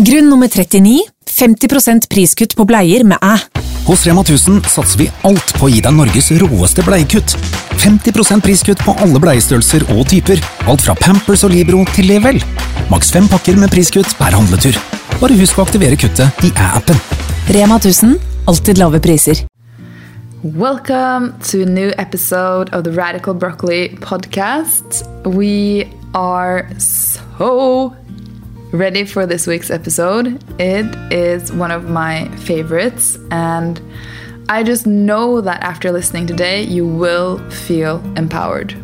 Grunn nummer 39 50% priskutt på bleier med æ. Hos Rema 1000 satser vi alt på å gi deg Norges råeste bleiekutt. 50% priskutt på alle bleiestørrelser og typer. Alt fra Pampers og Libro til Level. Maks fem pakker med priskutt per handletur. Bare husk å aktivere kuttet i æ-appen. Rema 1000 alltid lave priser. Welcome to a new episode of the Radical Broccoli podcast. We are so ready for this week's episode. It is one of my favorites, and I just know that after listening today, you will feel empowered.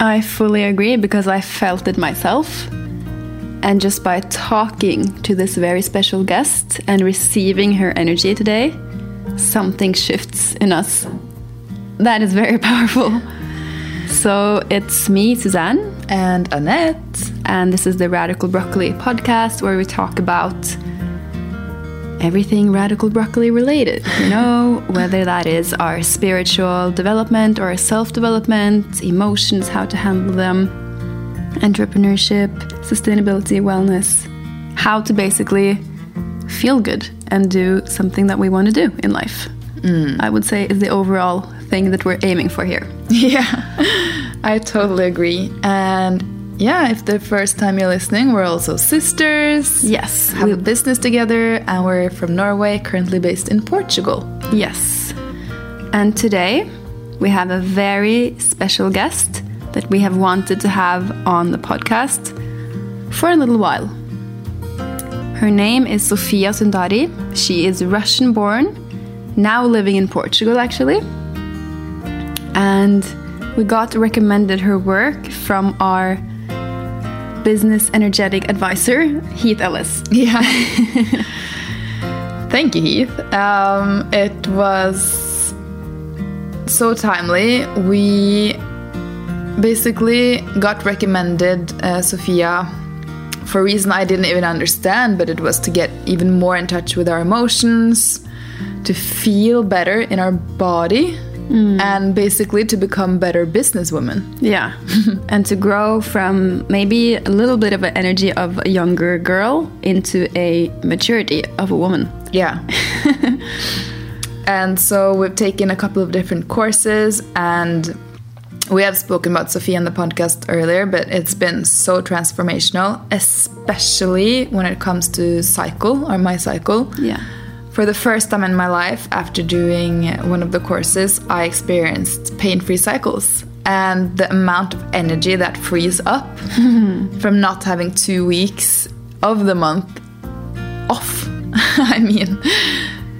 I fully agree because I felt it myself. And just by talking to this very special guest and receiving her energy today, something shifts in us. That is very powerful. So it's me, Suzanne. And Annette. And this is the Radical Broccoli podcast where we talk about everything Radical Broccoli related. You know, whether that is our spiritual development or self development, emotions, how to handle them, entrepreneurship, sustainability, wellness, how to basically feel good and do something that we want to do in life. Mm. I would say is the overall thing that we're aiming for here. Yeah, I totally agree. And yeah, if the first time you're listening, we're also sisters. Yes, Have we- a business together, and we're from Norway, currently based in Portugal. Yes. And today we have a very special guest that we have wanted to have on the podcast for a little while. Her name is Sofia Sundari. She is Russian born, now living in Portugal actually. And we got recommended her work from our business energetic advisor, Heath Ellis. Yeah. Thank you, Heath. Um, it was so timely. We basically got recommended uh, Sofia for a reason I didn't even understand, but it was to get even more in touch with our emotions, to feel better in our body, Mm. and basically to become better businesswomen. Yeah. and to grow from maybe a little bit of an energy of a younger girl into a maturity of a woman. Yeah. and so we've taken a couple of different courses and we have spoken about Sofia on the podcast earlier, but it's been so transformational, especially when it comes to cycle or my cycle. Yeah. For the first time in my life, after doing one of the courses, I experienced pain free cycles. And the amount of energy that frees up from not having two weeks of the month off. I mean,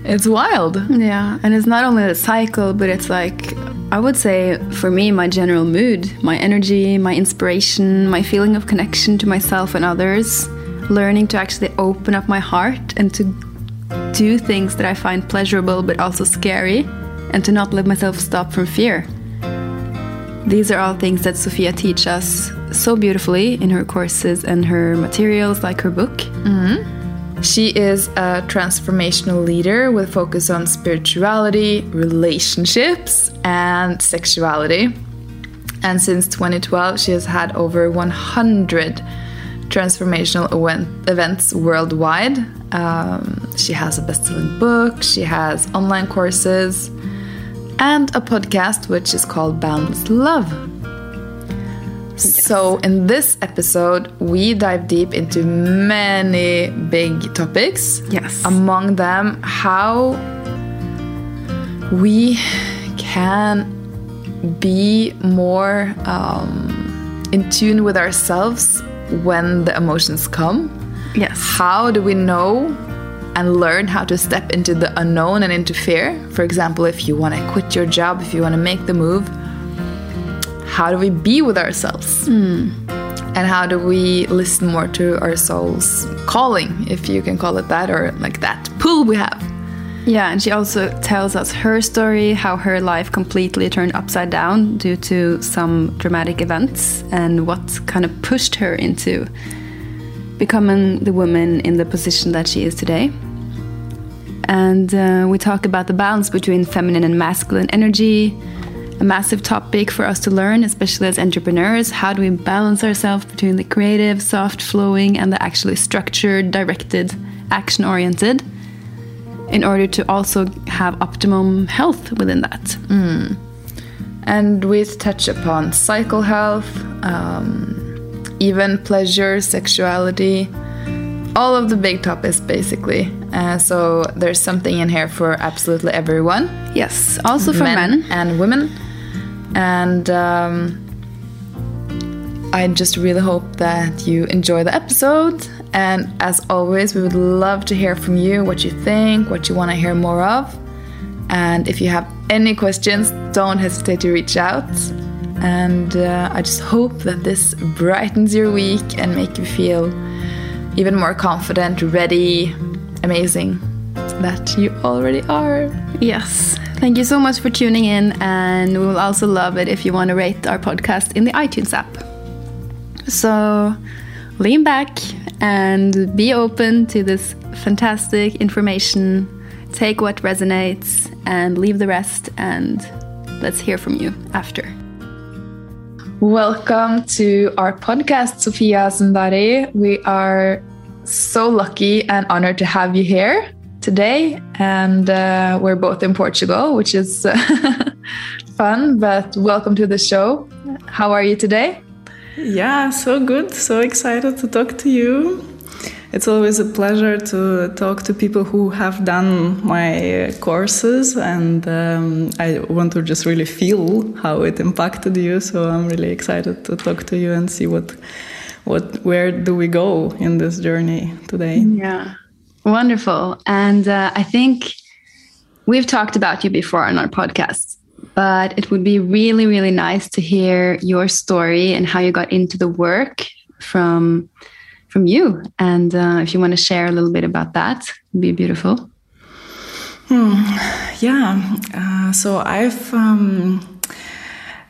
it's wild. Yeah. And it's not only the cycle, but it's like, I would say for me, my general mood, my energy, my inspiration, my feeling of connection to myself and others, learning to actually open up my heart and to do things that I find pleasurable but also scary, and to not let myself stop from fear. These are all things that Sofia teaches us so beautifully in her courses and her materials, like her book. She is a transformational leader with focus on spirituality, relationships, and sexuality. And since 2012, she has had over 100 transformational event, events worldwide. Um, she has a best selling book, she has online courses, and a podcast which is called Boundless Love. So, in this episode, we dive deep into many big topics. Yes. Among them, how we can be more um, in tune with ourselves when the emotions come. Yes. How do we know and learn how to step into the unknown and into fear? For example, if you want to quit your job, if you want to make the move, how do we be with ourselves? Hmm. And how do we listen more to our soul's calling, if you can call it that, or like that pull we have? Yeah, and she also tells us her story, how her life completely turned upside down due to some dramatic events, and what kind of pushed her into becoming the woman in the position that she is today. And uh, we talk about the balance between feminine and masculine energy, a massive topic for us to learn, especially as entrepreneurs. How do we balance ourselves between the creative, soft flowing, and the actually structured, directed, action oriented in order to also have optimum health within that? And we touch upon cycle health, um, even pleasure, sexuality, all of the big topics basically. Uh, so there's something in here for absolutely everyone. Yes, also for men. and women. And um, I just really hope that you enjoy the episode. And as always, we would love to hear from you what you think, what you want to hear more of. And if you have any questions, don't hesitate to reach out. And uh, I just hope that this brightens your week and make you feel even more confident, ready, amazing that you already are. Yes. Thank you so much for tuning in, and we will also love it if you want to rate our podcast in the iTunes app. So lean back and be open to this fantastic information. Take what resonates and leave the rest, and let's hear from you after. Welcome to our podcast, Sofia Sundari. We are so lucky and honored to have you here today. And uh, we're both in Portugal, which is fun, but welcome to the show. How are you today? Yeah, so good. So excited to talk to you. It's always a pleasure to talk to people who have done my courses, and um, I want to just really feel how it impacted you. So I'm really excited to talk to you and see what, what, where do we go in this journey today? Yeah. Wonderful. And uh, I think we've talked about you before on our podcast, but it would be really, really nice to hear your story and how you got into the work from from you. And uh, if you want to share a little bit about that, it'd be beautiful. Yeah, uh, so I've um,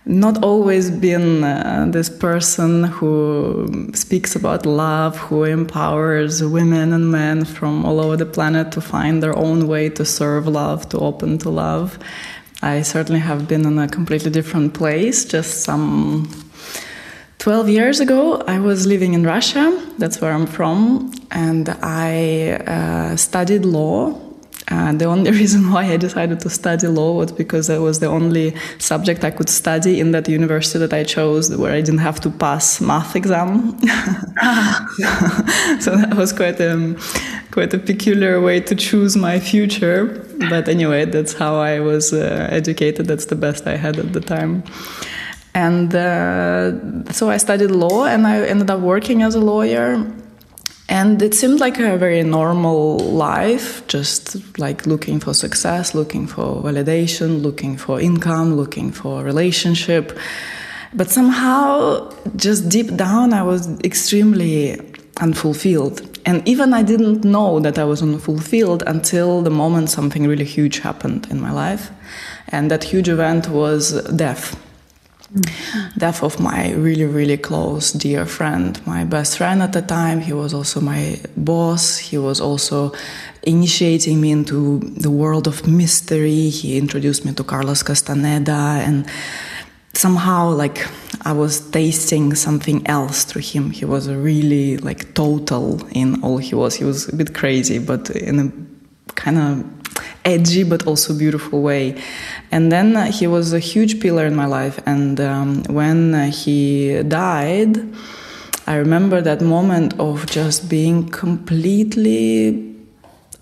not always been uh, this person who speaks about love, who empowers women and men from all over the planet to find their own way to serve love, to open to love. I certainly have been in a completely different place, just some 12 years ago, I was living in Russia, that's where I'm from, and I uh, studied law. Uh, the only reason why I decided to study law was because that was the only subject I could study in that university that I chose, where I didn't have to pass math exam. so that was quite a quite a peculiar way to choose my future. But anyway, that's how I was uh, educated. That's the best I had at the time. And uh, so I studied law and I ended up working as a lawyer. And it seemed like a very normal life, just like looking for success, looking for validation, looking for income, looking for relationship. But somehow, just deep down, I was extremely unfulfilled. And even I didn't know that I was unfulfilled until the moment something really huge happened in my life. And that huge event was death death of my really really close dear friend my best friend at the time. He was also my boss. He was also initiating me into the world of mystery. He introduced me to carlos castaneda and somehow like i was tasting something else through him. He was really like total in all he was. He was a bit crazy but in a kind of edgy but also beautiful way. And then he was a huge pillar in my life. And um, when he died, I remember that moment of just being completely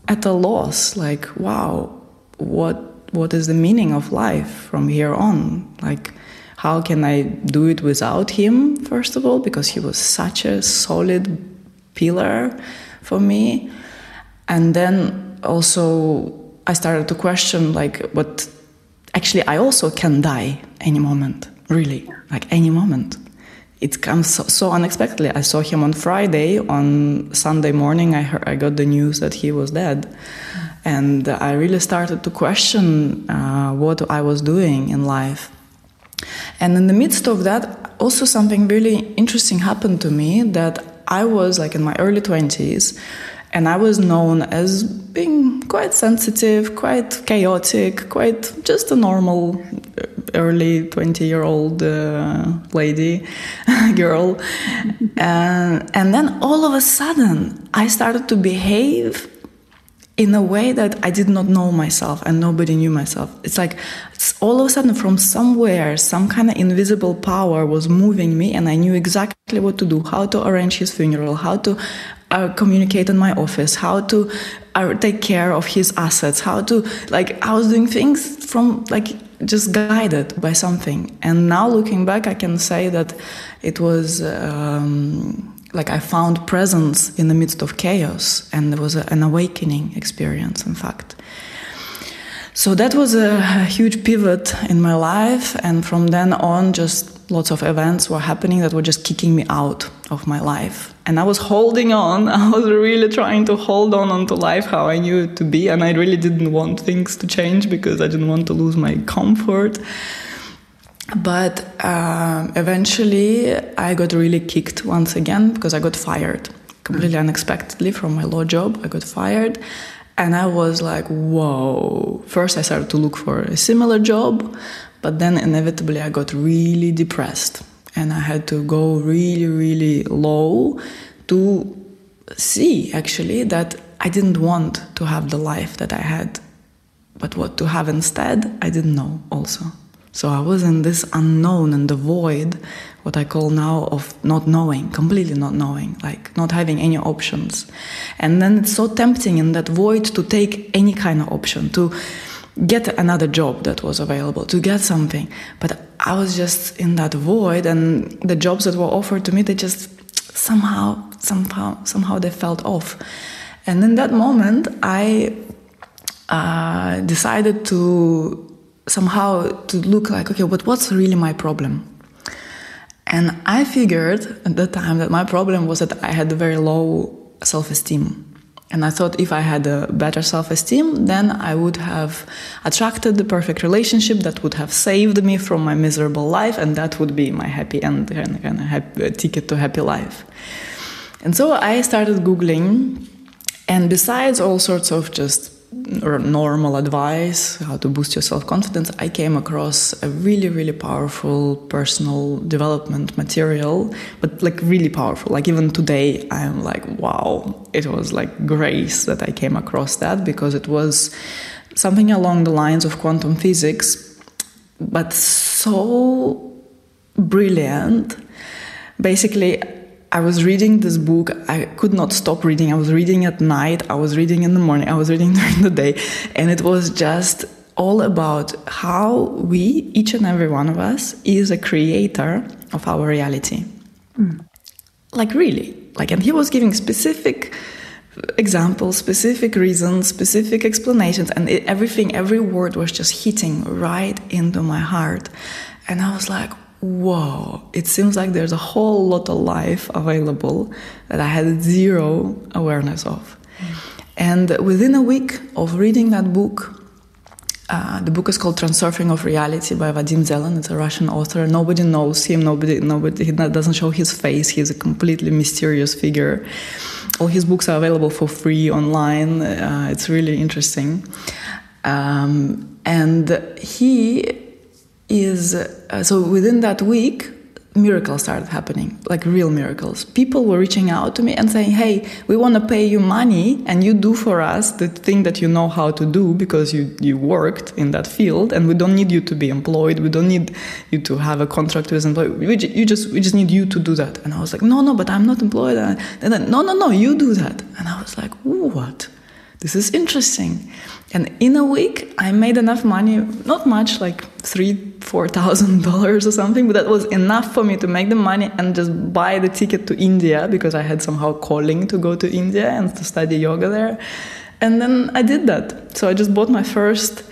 at a loss. Like, wow, what what is the meaning of life from here on? Like, how can I do it without him? First of all, because he was such a solid pillar for me, and then also I started to question like what actually I also can die any moment, really, like any moment. It comes so, so unexpectedly. I saw him on Friday. On Sunday morning, I heard, I got the news that he was dead, and I really started to question uh, what I was doing in life. And in the midst of that, also something really interesting happened to me. That I was like in my early twenties, and I was known as being quite sensitive, quite chaotic, quite just a normal early 20 year old uh, lady, girl. and, and then all of a sudden, I started to behave in a way that I did not know myself and nobody knew myself. It's like it's all of a sudden from somewhere, some kind of invisible power was moving me, and I knew exactly what to do, how to arrange his funeral, how to uh, communicate in my office, how to uh, take care of his assets, how to like I was doing things from like just guided by something. And now looking back, I can say that it was. Um, like I found presence in the midst of chaos, and there was a, an awakening experience, in fact. So that was a huge pivot in my life, and from then on, just lots of events were happening that were just kicking me out of my life. And I was holding on. I was really trying to hold on onto life how I knew it to be, and I really didn't want things to change because I didn't want to lose my comfort but uh, eventually I got really kicked once again because I got fired completely unexpectedly from my law job. I got fired. And I was like, whoa. First, I started to look for a similar job, but then inevitably I got really depressed. And I had to go really, really low to see actually that I didn't want to have the life that I had. But what to have instead, I didn't know also. So I was in this unknown and the void, what I call now of not knowing, completely not knowing, like not having any options. And then it's so tempting in that void to take any kind of option, to get another job that was available, to get something. But I was just in that void, and the jobs that were offered to me, they just somehow, somehow, somehow they felt off. And in that moment, I uh, decided to somehow to look like, okay, but what's really my problem? And I figured at the time that my problem was that I had a very low self esteem. And I thought if I had a better self esteem, then I would have attracted the perfect relationship that would have saved me from my miserable life, and that would be my happy end and of happy, ticket to happy life. And so I started Googling, and besides all sorts of just normal advice, how to boost your self confidence, I came across a really, really powerful personal development material, but like really powerful. Like even today, I'm like, wow, it was like grace that I came across that because it was something along the lines of quantum physics, but so brilliant. Basically, I was reading this book. I could not stop reading. I was reading at night. I was reading in the morning. I was reading during the day. And it was just all about how we, each and every one of us, is a creator of our reality. Mm. Like, really. Like, and he was giving specific examples, specific reasons, specific explanations, and it, everything, every word was just hitting right into my heart. And I was like, whoa, it seems like there's a whole lot of life available that I had zero awareness of. And within a week of reading that book, uh, the book is called Transurfing of Reality by Vadim Zeland. It's a Russian author. Nobody knows him. Nobody, nobody, he doesn't show his face. He's a completely mysterious figure. All his books are available for free online. Uh, it's really interesting. Um, and he is uh, so within that week miracles started happening like real miracles. People were reaching out to me and saying hey we want to pay you money and you do for us the thing that you know how to do because you you worked in that field and we don't need you to be employed. We don't need you to have a contract with employee. We, you just we just need you to do that. And i was like no no but i'm not employed. And then no no no you do that. And i was like what this is interesting and in a week, I made enough money, not much, like three, four thousand dollars or something, but that was enough for me to make the money and just buy the ticket to India because I had somehow calling to go to India and to study yoga there. And then I did that. So I just bought my first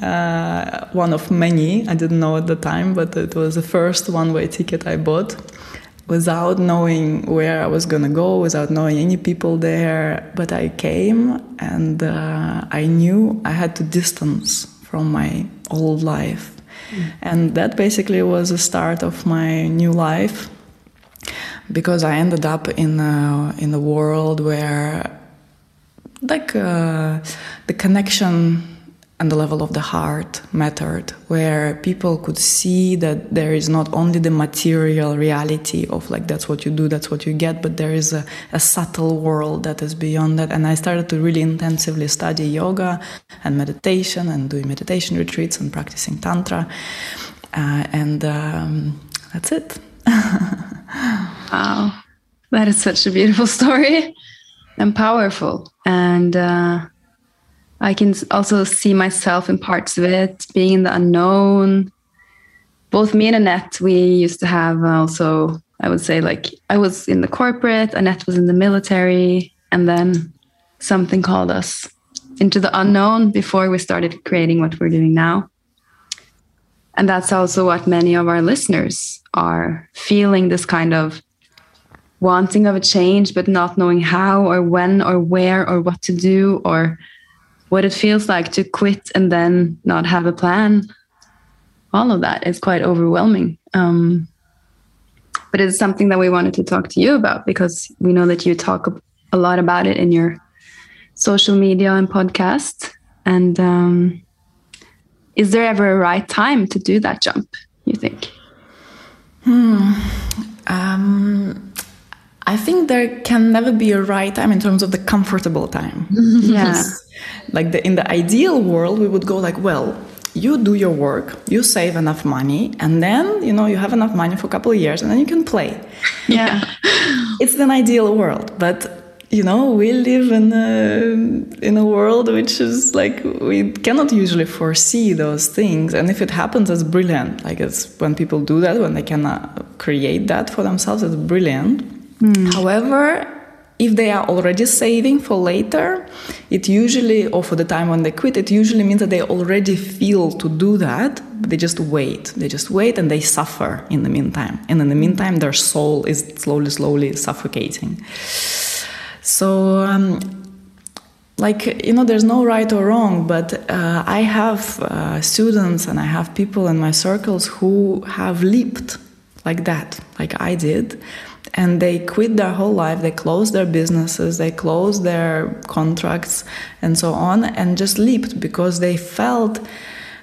uh, one of many. I didn't know at the time, but it was the first one way ticket I bought without knowing where I was gonna go, without knowing any people there. But I came and uh, I knew I had to distance from my old life. Mm. And that basically was the start of my new life because I ended up in a, in a world where like uh, the connection and the level of the heart mattered, where people could see that there is not only the material reality of like that's what you do, that's what you get, but there is a, a subtle world that is beyond that. And I started to really intensively study yoga and meditation and doing meditation retreats and practicing Tantra. Uh, and um, that's it. wow. That is such a beautiful story and powerful. And uh, I can also see myself in parts of it, being in the unknown. Both me and Annette, we used to have uh, also, I would say, like I was in the corporate, Annette was in the military, and then something called us into the unknown before we started creating what we're doing now. And that's also what many of our listeners are feeling this kind of wanting of a change, but not knowing how or when or where or what to do or what it feels like to quit and then not have a plan. All of that is quite overwhelming. Um, but it's something that we wanted to talk to you about because we know that you talk a lot about it in your social media and podcast. And um, is there ever a right time to do that jump you think? Hmm. um, I think there can never be a right time in terms of the comfortable time. yeah. like the, in the ideal world, we would go like, well, you do your work, you save enough money, and then you know you have enough money for a couple of years, and then you can play. Yeah, it's an ideal world, but you know we live in a in a world which is like we cannot usually foresee those things, and if it happens, it's brilliant. Like it's when people do that, when they can uh, create that for themselves, it's brilliant. Mm. However, if they are already saving for later, it usually, or for the time when they quit, it usually means that they already feel to do that, but they just wait. They just wait and they suffer in the meantime. And in the meantime, their soul is slowly, slowly suffocating. So, um, like, you know, there's no right or wrong, but uh, I have uh, students and I have people in my circles who have leaped like that, like I did and they quit their whole life they closed their businesses they closed their contracts and so on and just leaped because they felt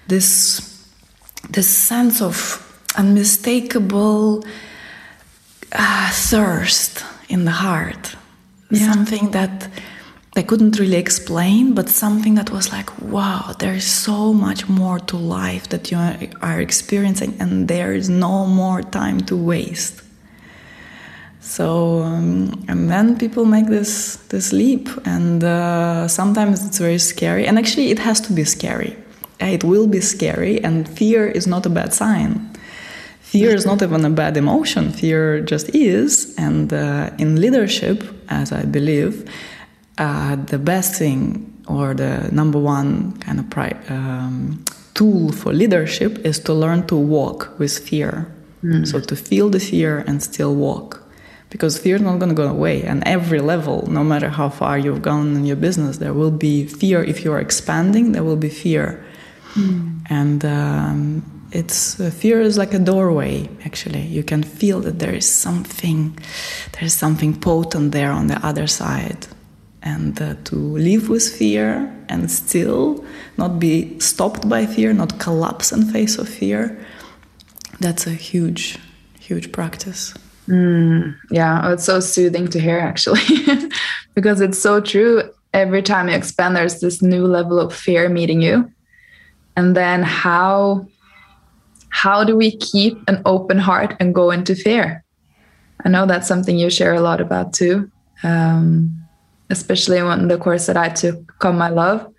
this this sense of unmistakable uh, thirst in the heart yeah. something that they couldn't really explain, but something that was like, wow, there is so much more to life that you are experiencing, and there is no more time to waste. So um, and then people make this this leap, and uh, sometimes it's very scary. And actually, it has to be scary. It will be scary, and fear is not a bad sign. Fear is not even a bad emotion. Fear just is. And uh, in leadership, as I believe, uh, the best thing or the number one kind of um, tool for leadership is to learn to walk with fear. Mm. So to feel the fear and still walk because fear is not going to go away. And every level, no matter how far you've gone in your business, there will be fear. If you are expanding, there will be fear. Mm. And um, it's uh, fear is like a doorway. Actually, you can feel that there is something, there is something potent there on the other side. And uh, to live with fear and still not be stopped by fear, not collapse in face of fear, that's a huge, huge practice. Mm, yeah, oh, it's so soothing to hear actually, because it's so true. Every time you expand, there's this new level of fear meeting you, and then how how do we keep an open heart and go into fear? I know that's something you share a lot about too, um, especially in the course that I took, Come My Love,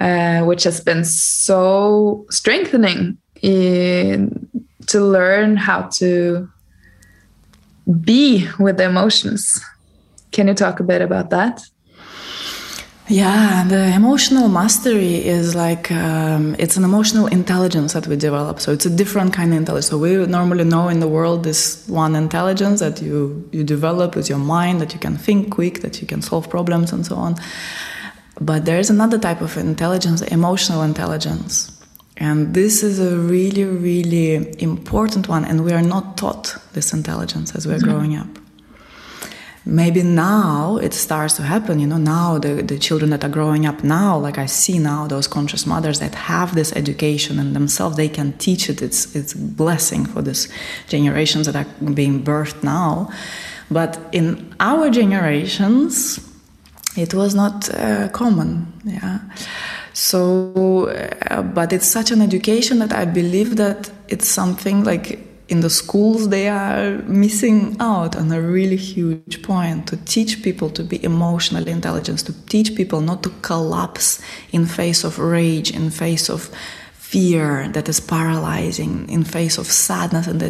uh, which has been so strengthening in, to learn how to be with the emotions. Can you talk a bit about that? Yeah, the emotional mastery is like um, it's an emotional intelligence that we develop. So it's a different kind of intelligence. So we normally know in the world this one intelligence that you you develop with your mind, that you can think quick, that you can solve problems, and so on. But there is another type of intelligence, emotional intelligence, and this is a really, really important one, and we are not taught this intelligence as we're mm-hmm. growing up. maybe now it starts to happen you know now the, the children that are growing up now like i see now those conscious mothers that have this education in themselves they can teach it it's it's a blessing for this generations that are being birthed now but in our generations it was not uh, common yeah so uh, but it's such an education that i believe that it's something like in the schools they are missing out on a really huge point to teach people to be emotionally intelligent to teach people not to collapse in face of rage in face of fear that is paralyzing in face of sadness and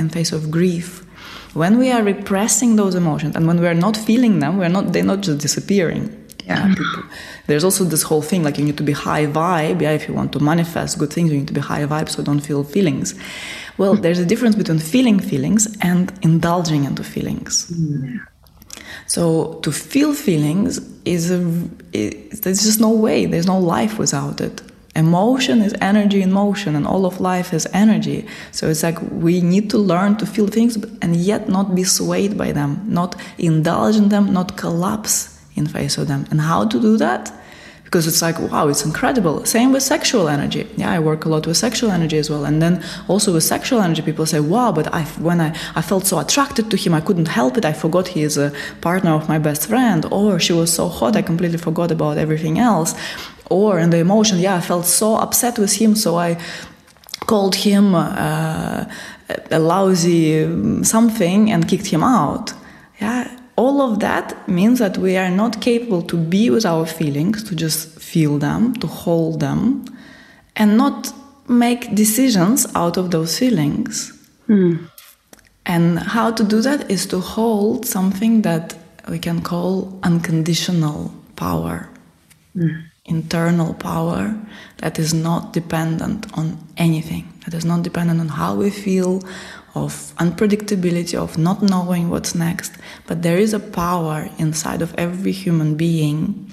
in face of grief. When we are repressing those emotions and when we are not feeling them we're not they're not just disappearing yeah. People, there's also this whole thing like you need to be high vibe yeah if you want to manifest good things you need to be high vibe so don't feel feelings. Well hmm. there's a difference between feeling feelings and indulging into feelings. Hmm. So to feel feelings is a it, there's just no way there's no life without it. Emotion is energy in motion and all of life is energy. So it's like we need to learn to feel things and yet not be swayed by them not indulge in them not collapse in face of them. And how to do that? Because it's like wow it's incredible. Same with sexual energy. Yeah i work a lot with sexual energy as well. And then also with sexual energy people say wow but i when i i felt so attracted to him i couldn't help it. I forgot he is a partner of my best friend. Or she was so hot i completely forgot about everything else. Or in the emotion yeah i felt so upset with him so i called him uh, a lousy something and kicked him out. Yeah all of that means that we are not capable to be with our feelings to just feel them to hold them and not make decisions out of those feelings. Mm. and how to do that is to hold something that we can call unconditional power. Mm internal power that is not dependent on anything, that is not dependent on how we feel, of unpredictability, of not knowing what's next. But there is a power inside of every human being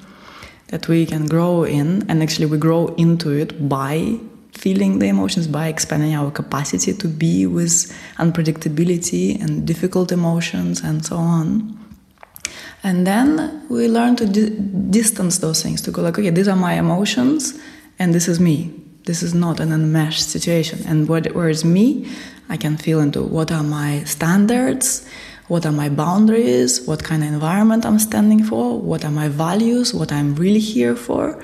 that we can grow in, and actually, we grow into it by feeling the emotions, by expanding our capacity to be with unpredictability and difficult emotions and so on. And then we learn to di distance those things, to go like, okay, these are my emotions, and this is me. This is not an enmeshed situation. And what, where is me, I can feel into what are my standards, what are my boundaries, what kind of environment I'm standing for, what are my values, what I'm really here for,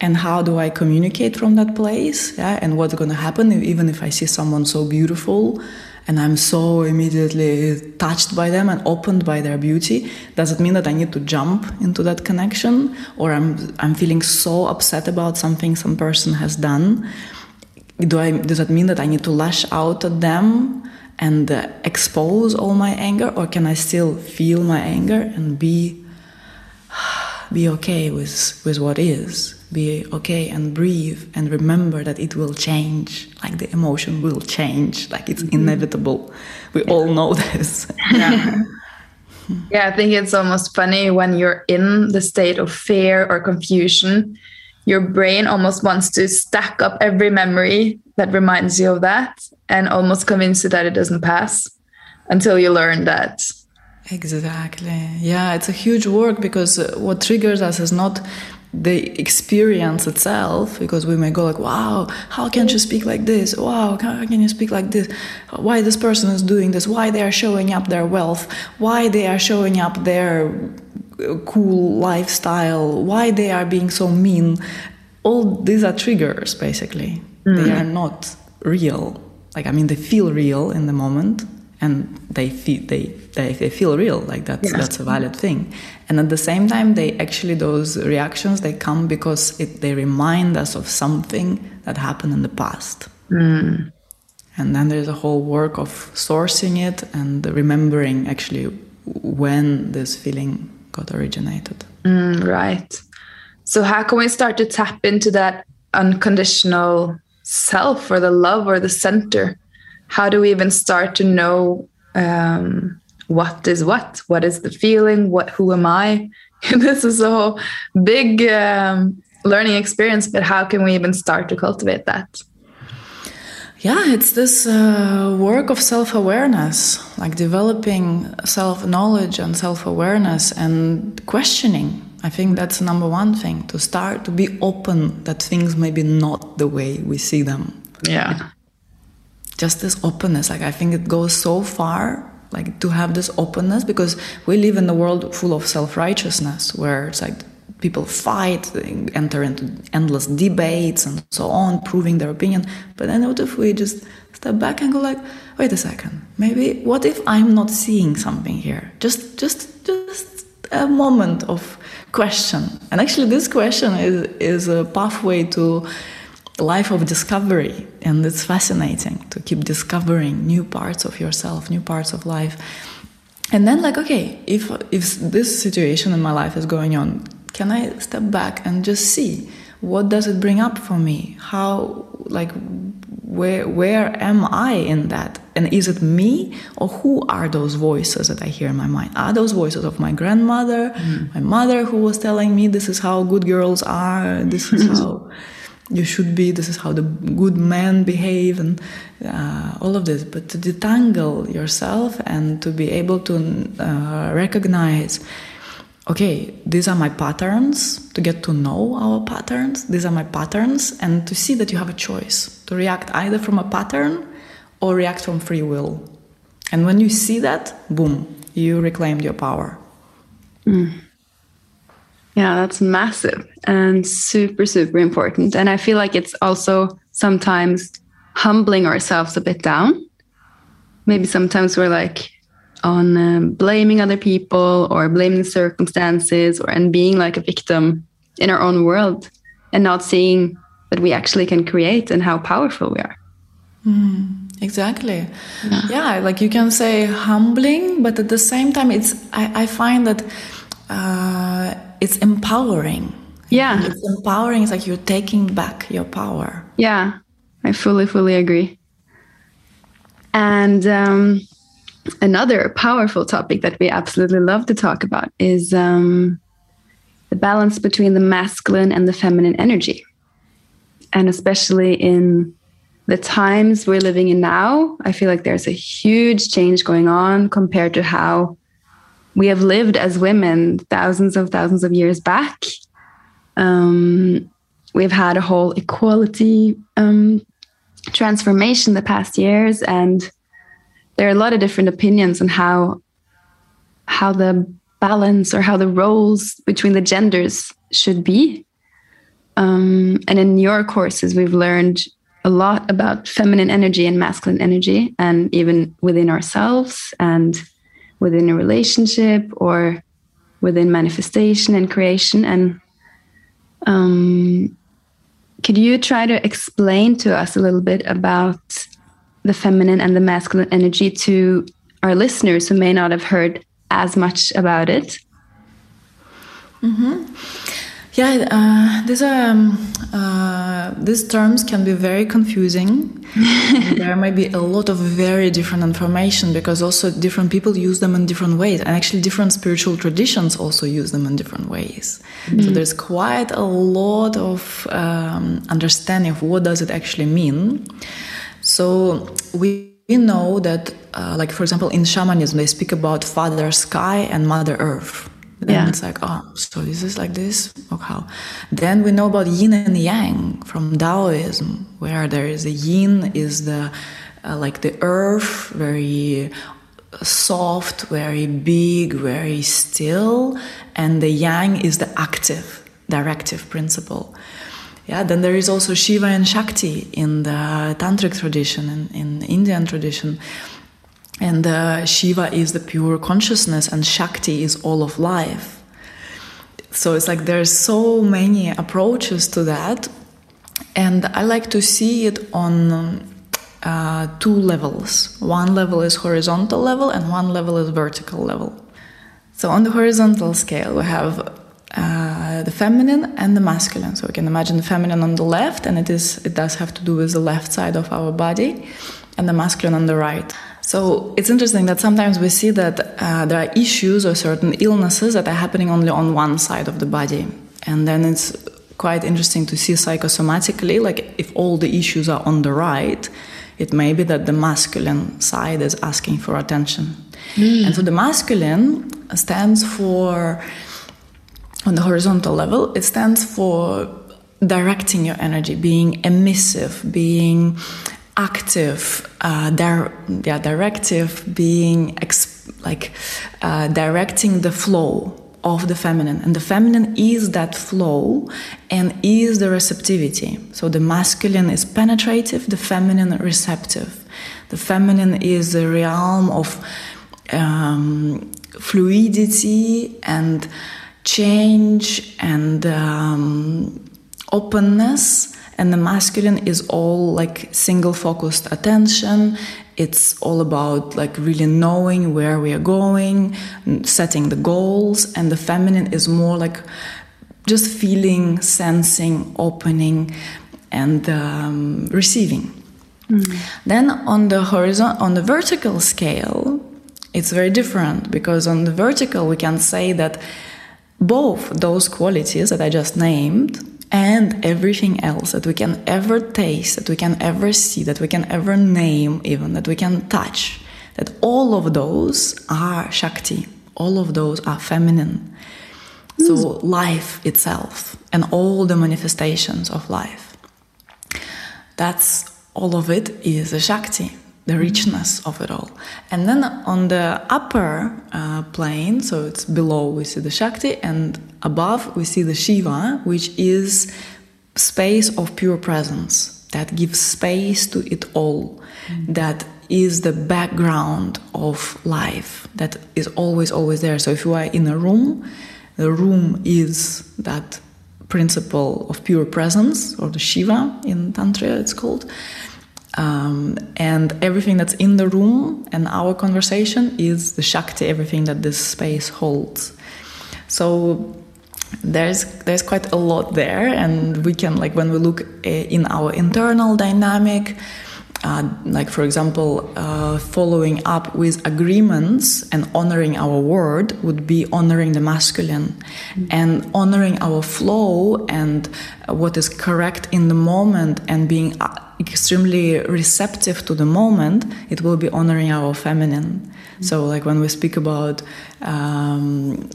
and how do I communicate from that place, yeah, and what's going to happen if, even if I see someone so beautiful and I'm so immediately touched by them and opened by their beauty, does it mean that I need to jump into that connection, or I'm I'm feeling so upset about something some person has done? Do I does that mean that I need to lash out at them and uh, expose all my anger, or can I still feel my anger and be be okay with with what is? be okay and breathe and remember that it will change like the emotion will change like it's mm-hmm. inevitable we yeah. all know this yeah. yeah i think it's almost funny when you're in the state of fear or confusion your brain almost wants to stack up every memory that reminds you of that and almost convince you that it doesn't pass until you learn that. Exactly. Yeah it's a huge work because uh, what triggers us is not the experience itself because we may go like wow how can you speak like this? Wow how can you speak like this? Why this person is doing this? Why they are showing up their wealth? Why they are showing up their cool lifestyle why they are being so mean all these are triggers basically mm. they are not real like i mean they feel real in the moment and they feel they they, they feel real like that's yes. that's a valid thing and at the same time they actually those reactions they come because it, they remind us of something that happened in the past mm. and then there's a whole work of sourcing it and remembering actually when this feeling got originated mm, right so how can we start to tap into that unconditional self or the love or the center how do we even start to know um, what is what? What is the feeling? What? Who am I? this is a whole big um, learning experience, but how can we even start to cultivate that? Yeah, it's this uh, work of self awareness, like developing self knowledge and self awareness and questioning. I think that's number one thing to start to be open that things may be not the way we see them. Yeah. Just this openness, like I think it goes so far, like to have this openness because we live in a world full of self righteousness where it's like people fight, enter into endless debates and so on, proving their opinion. But then what if we just step back and go like, wait a second, maybe what if I'm not seeing something here? Just just just a moment of question. And actually this question is is a pathway to life of discovery and it's fascinating to keep discovering new parts of yourself, new parts of life. And then like okay, if if this situation in my life is going on can I step back and just see what does it bring up for me? How like where where am I in that? And is it me or who are those voices that I hear in my mind? Are those voices of my grandmother, mm. my mother who was telling me this is how good girls are, this is how you should be, this is how the good men behave, and uh, all of this. But to detangle yourself and to be able to uh, recognize okay, these are my patterns, to get to know our patterns, these are my patterns, and to see that you have a choice to react either from a pattern or react from free will. And when you see that, boom, you reclaimed your power. Mm. Yeah, that's massive and super, super important. And I feel like it's also sometimes humbling ourselves a bit down. Maybe sometimes we're like, on um, blaming other people or blaming circumstances or and being like a victim in our own world and not seeing that we actually can create and how powerful we are. Mm, exactly. Yeah. yeah. like you can say humbling but at the same time it's i, I find that uh, it's empowering. Yeah. It's empowering it's like you're taking back your power. Yeah i fully fully agree. And um, another powerful topic that we absolutely love to talk about is um, the balance between the masculine and the feminine energy. And especially in the times we're living in now, I feel like there's a huge change going on compared to how we have lived as women thousands of thousands of years back. Um, we've had a whole equality um, transformation the past years, and there are a lot of different opinions on how how the balance or how the roles between the genders should be. Um, and in your courses, we've learned a lot about feminine energy and masculine energy, and even within ourselves and within a relationship or within manifestation and creation. And um, could you try to explain to us a little bit about the feminine and the masculine energy to our listeners who may not have heard as much about it? Mm-hmm. Yeah, uh, these um, uh, these terms can be very confusing. there might be a lot of very different information because also different people use them in different ways, and actually different spiritual traditions also use them in different ways. Mm-hmm. So there's quite a lot of um, understanding of what does it actually mean. So we, we know that, uh, like for example, in shamanism, they speak about Father Sky and Mother Earth. Then yeah. it's like, oh, so this is like this? Okay. how? Then we know about yin and yang from Taoism, where there is the yin is the uh, like the earth, very soft, very big, very still, and the yang is the active, directive principle. Yeah, then there is also Shiva and Shakti in the tantric tradition and in, in Indian tradition. And uh, Shiva is the pure consciousness, and Shakti is all of life. So it's like there's so many approaches to that, and I like to see it on uh, two levels. One level is horizontal level, and one level is vertical level. So on the horizontal scale, we have uh, the feminine and the masculine. So we can imagine the feminine on the left, and it is it does have to do with the left side of our body, and the masculine on the right. So it's interesting that sometimes we see that uh, there are issues or certain illnesses that are happening only on one side of the body, and then it's quite interesting to see psychosomatically, like if all the issues are on the right, it may be that the masculine side is asking for attention. And so the masculine stands for, on the horizontal level, it stands for directing your energy, being emissive, being active, uh, dir- yeah, directive, being ex- like uh, directing the flow of the feminine. And the feminine is that flow and is the receptivity. So the masculine is penetrative, the feminine receptive. The feminine is the realm of um, fluidity and change and um, openness and the masculine is all like single focused attention. It's all about like really knowing where we are going setting the goals and the feminine is more like just feeling sensing opening and um, receiving. Then on the horizon on the vertical scale it's very different because on the vertical we can say that both those qualities that I just named and everything else that we can ever taste, that we can ever see, that we can ever name, even that we can touch, that all of those are Shakti, all of those are feminine. So, hmm. life itself and all the manifestations of life. That's all of it is a Shakti, the richness of it all. And then on the upper uh, plane, so it's below, we see the Shakti, and above, we see the Shiva, which is space of pure presence that gives space to it all, that is the background of life, that is always, always there. So if you are in a room, the room is that principle of pure presence, or the Shiva in Tantra, it's called. Um, and everything that's in the room and our conversation is the Shakti, everything that this space holds. So there's there's quite a lot there, and we can like when we look uh, in our internal dynamic, uh, like for example, uh, following up with agreements and honoring our word would be honoring the masculine, and honoring our flow and what is correct in the moment and being uh, extremely receptive to the moment, it will be honoring our feminine. So, like when we speak about um,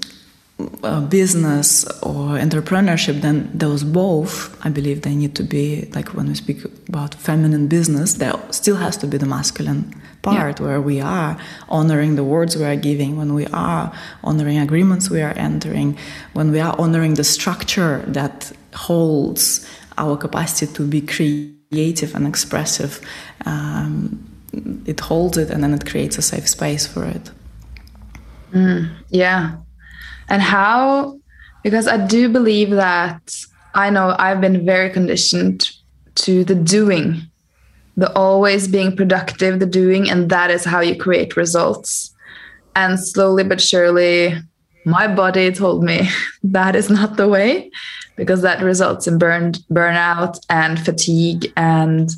uh, business or entrepreneurship, then those both, I believe, they need to be like when we speak about feminine business, there still has to be the masculine part where we are honoring the words we are giving, when we are honoring agreements we are entering, when we are honoring the structure that holds our capacity to be creative and expressive. Um, it holds it and then it creates a safe space for it. Yeah. And how, because I do believe that I know I've been very conditioned to the doing, the always being productive, the doing, and that is how you create results. And slowly but surely, my body told me that is not the way because that results in burn, burnout and fatigue and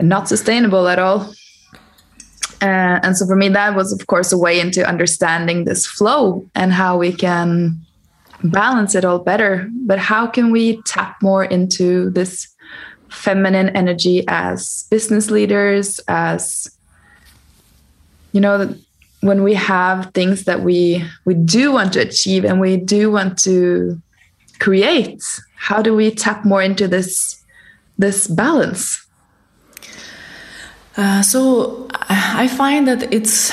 not sustainable at all. Uh, and so for me, that was, of course, a way into understanding this flow and how we can balance it all better. But how can we tap more into this feminine energy as business leaders, as you know, when we have things that we we do want to achieve and we do want to create? How do we tap more into this this balance? Uh, so I find that it's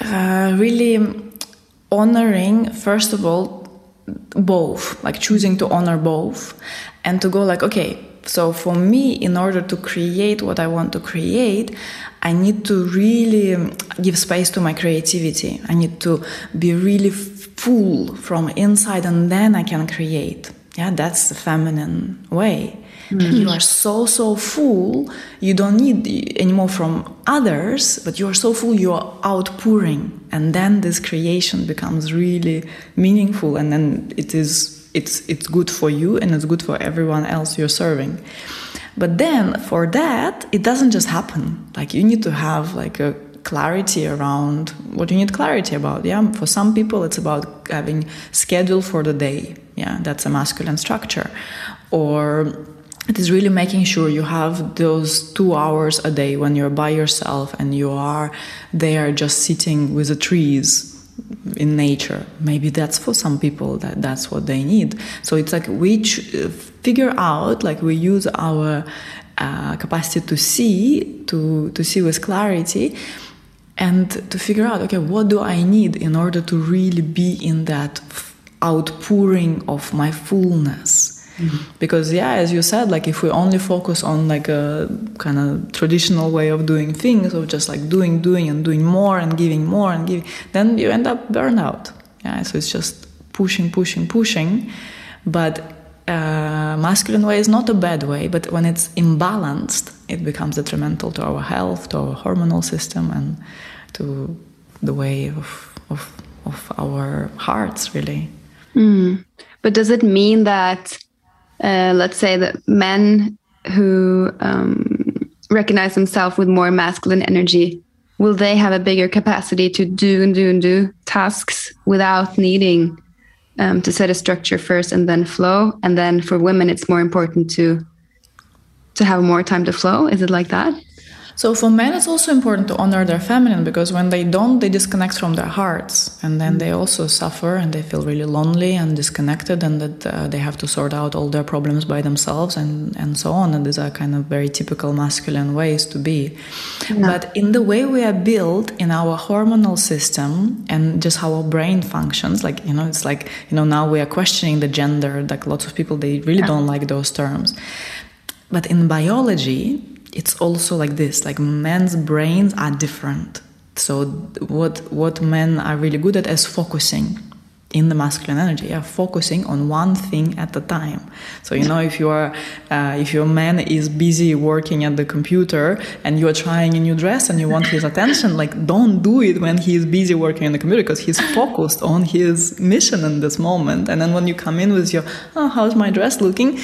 uh, really honoring, first of all, both, like choosing to honor both and to go like, okay, so for me, in order to create what I want to create, I need to really give space to my creativity. I need to be really full from inside and then I can create. Yeah, that's the feminine way. Mm. You are so, so full, you don't need anymore from others, but you are so full, you are outpouring. And then this creation becomes really meaningful, and then it is it's it's good for you and it's good for everyone else you're serving. But then for that, it doesn't just happen. Like you need to have like a clarity around what you need clarity about. Yeah, for some people, it's about having schedule for the day. Yeah, that's a masculine structure, or it is really making sure you have those two hours a day when you're by yourself and you are there just sitting with the trees in nature maybe that's for some people that that's what they need so it's like we figure out like we use our uh, capacity to see to to see with clarity and to figure out okay what do i need in order to really be in that outpouring of my fullness Mm-hmm. Because yeah, as you said, like if we only focus on like a kind of traditional way of doing things, of just like doing, doing, and doing more and giving more and giving, then you end up burnout. Yeah, so it's just pushing, pushing, pushing. But uh, masculine way is not a bad way, but when it's imbalanced, it becomes detrimental to our health, to our hormonal system, and to the way of of, of our hearts, really. Mm. But does it mean that uh, let's say that men who um, recognize themselves with more masculine energy will they have a bigger capacity to do and do and do tasks without needing um, to set a structure first and then flow and then for women it's more important to to have more time to flow is it like that so for men, it's also important to honor their feminine because when they don't, they disconnect from their hearts, and then they also suffer and they feel really lonely and disconnected, and that uh, they have to sort out all their problems by themselves and and so on. And these are kind of very typical masculine ways to be. Yeah. But in the way we are built in our hormonal system and just how our brain functions, like you know, it's like you know now we are questioning the gender. Like lots of people, they really yeah. don't like those terms. But in biology, it's also like this like men's brains are different. So what what men are really good at is focusing in the masculine energy. Yeah focusing on one thing at a time. So you know if you are uh, if your man is busy working at the computer and you're trying a new dress and you want his attention like don't do it when he is busy working on the computer because he's focused on his mission in this moment. And then when you come in with your oh how's my dress looking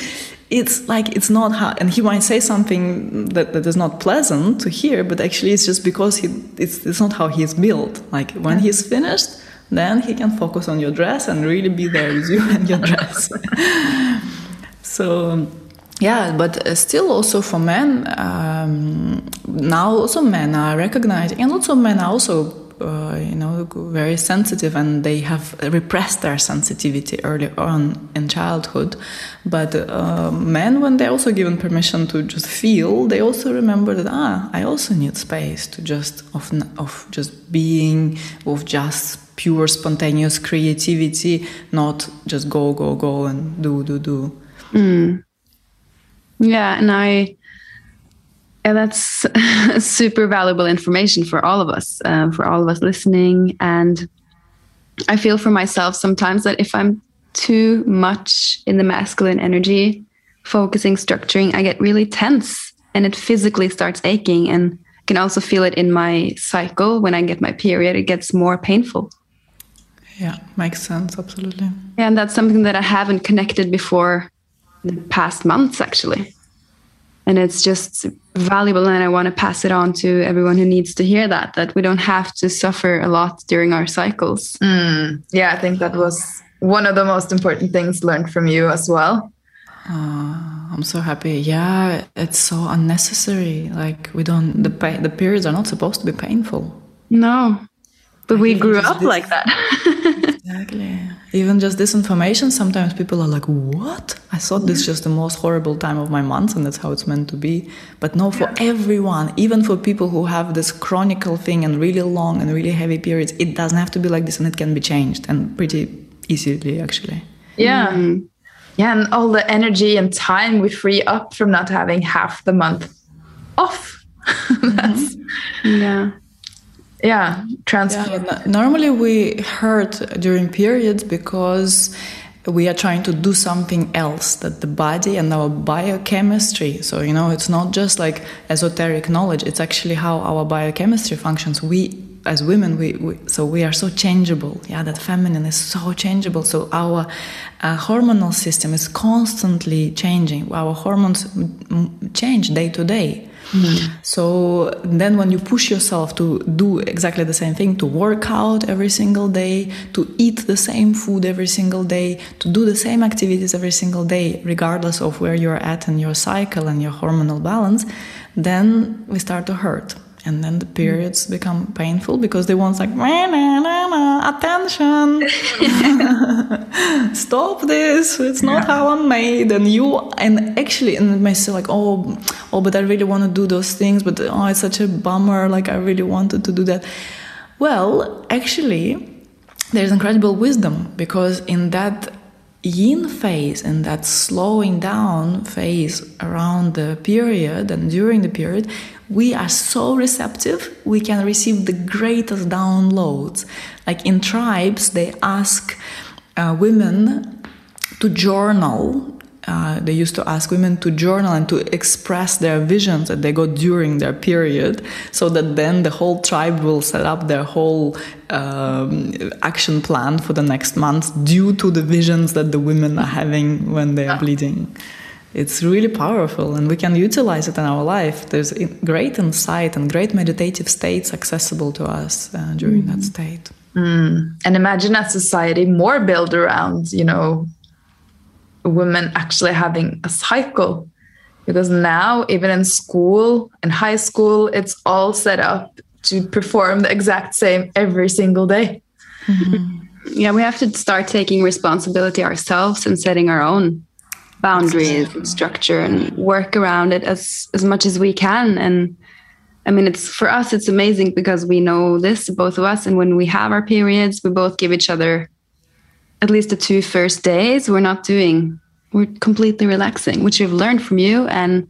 it's like it's not how and he might say something that, that is not pleasant to hear but actually it's just because he it's, it's not how he's built. Like when he's finished then he can focus on your dress and really be there with you and your dress. So yeah but uh, still also for men um, now also men are recognizing and also men are also uh, you know very sensitive and they have repressed their sensitivity early on in childhood but uh, men when they're also given permission to just feel they also remember that ah i also need space to just of, of just being of just pure spontaneous creativity not just go go go and do do do mm. yeah and i yeah, that's super valuable information for all of us, uh, for all of us listening. And I feel for myself sometimes that if I'm too much in the masculine energy, focusing, structuring, I get really tense and it physically starts aching. And I can also feel it in my cycle when I get my period, it gets more painful. Yeah, makes sense. Absolutely. Yeah, and that's something that I haven't connected before the past months, actually and it's just valuable and i want to pass it on to everyone who needs to hear that that we don't have to suffer a lot during our cycles. Mm, yeah i think that was one of the most important things learned from you as well. Uh, i'm so happy. Yeah it's so unnecessary. Like we don't the pain the periods are not supposed to be painful. No but we grew up this, like that. Exactly even just this information sometimes people are like what? I thought this is just the most horrible time of my month and that's how it's meant to be. But no for yeah. everyone even for people who have this chronicle thing and really long and really heavy periods it doesn't have to be like this and it can be changed and pretty easily actually. Yeah. Mm. yeah and all the energy and time we free up from not having half the month off. That's mm-hmm. yeah yeah transfer yeah, normally we hurt during periods because we are trying to do something else that the body and our biochemistry so you know it's not just like esoteric knowledge it's actually how our biochemistry functions. We as women we, we so we are so changeable. Yeah that feminine is so changeable. So our uh, hormonal system is constantly changing. Our hormones change day to day mm. so then when you push yourself to do exactly the same thing to work out every single day to eat the same food every single day to do the same activities every single day regardless of where you're at in your cycle and your hormonal balance then we start to hurt and then the periods become painful because they want like attention. Stop this it's not yeah. how i'm made. And you and actually and it may say like oh oh but i really want to do those things but oh it's such a bummer like i really wanted to do that. Well actually there's incredible wisdom because in that yin phase and that slowing down phase around the period and during the period we are so receptive, we can receive the greatest downloads. Like in tribes, they ask uh, women to journal. Uh, they used to ask women to journal and to express their visions that they got during their period, so that then the whole tribe will set up their whole um, action plan for the next month due to the visions that the women are having when they are bleeding it's really powerful and we can utilize it in our life there's great insight and great meditative states accessible to us uh, during mm. that state mm. and imagine a society more built around you know women actually having a cycle because now even in school in high school it's all set up to perform the exact same every single day mm-hmm. yeah we have to start taking responsibility ourselves and setting our own boundaries and structure and work around it as as much as we can and i mean it's for us it's amazing because we know this both of us and when we have our periods we both give each other at least the two first days we're not doing we're completely relaxing which we've learned from you and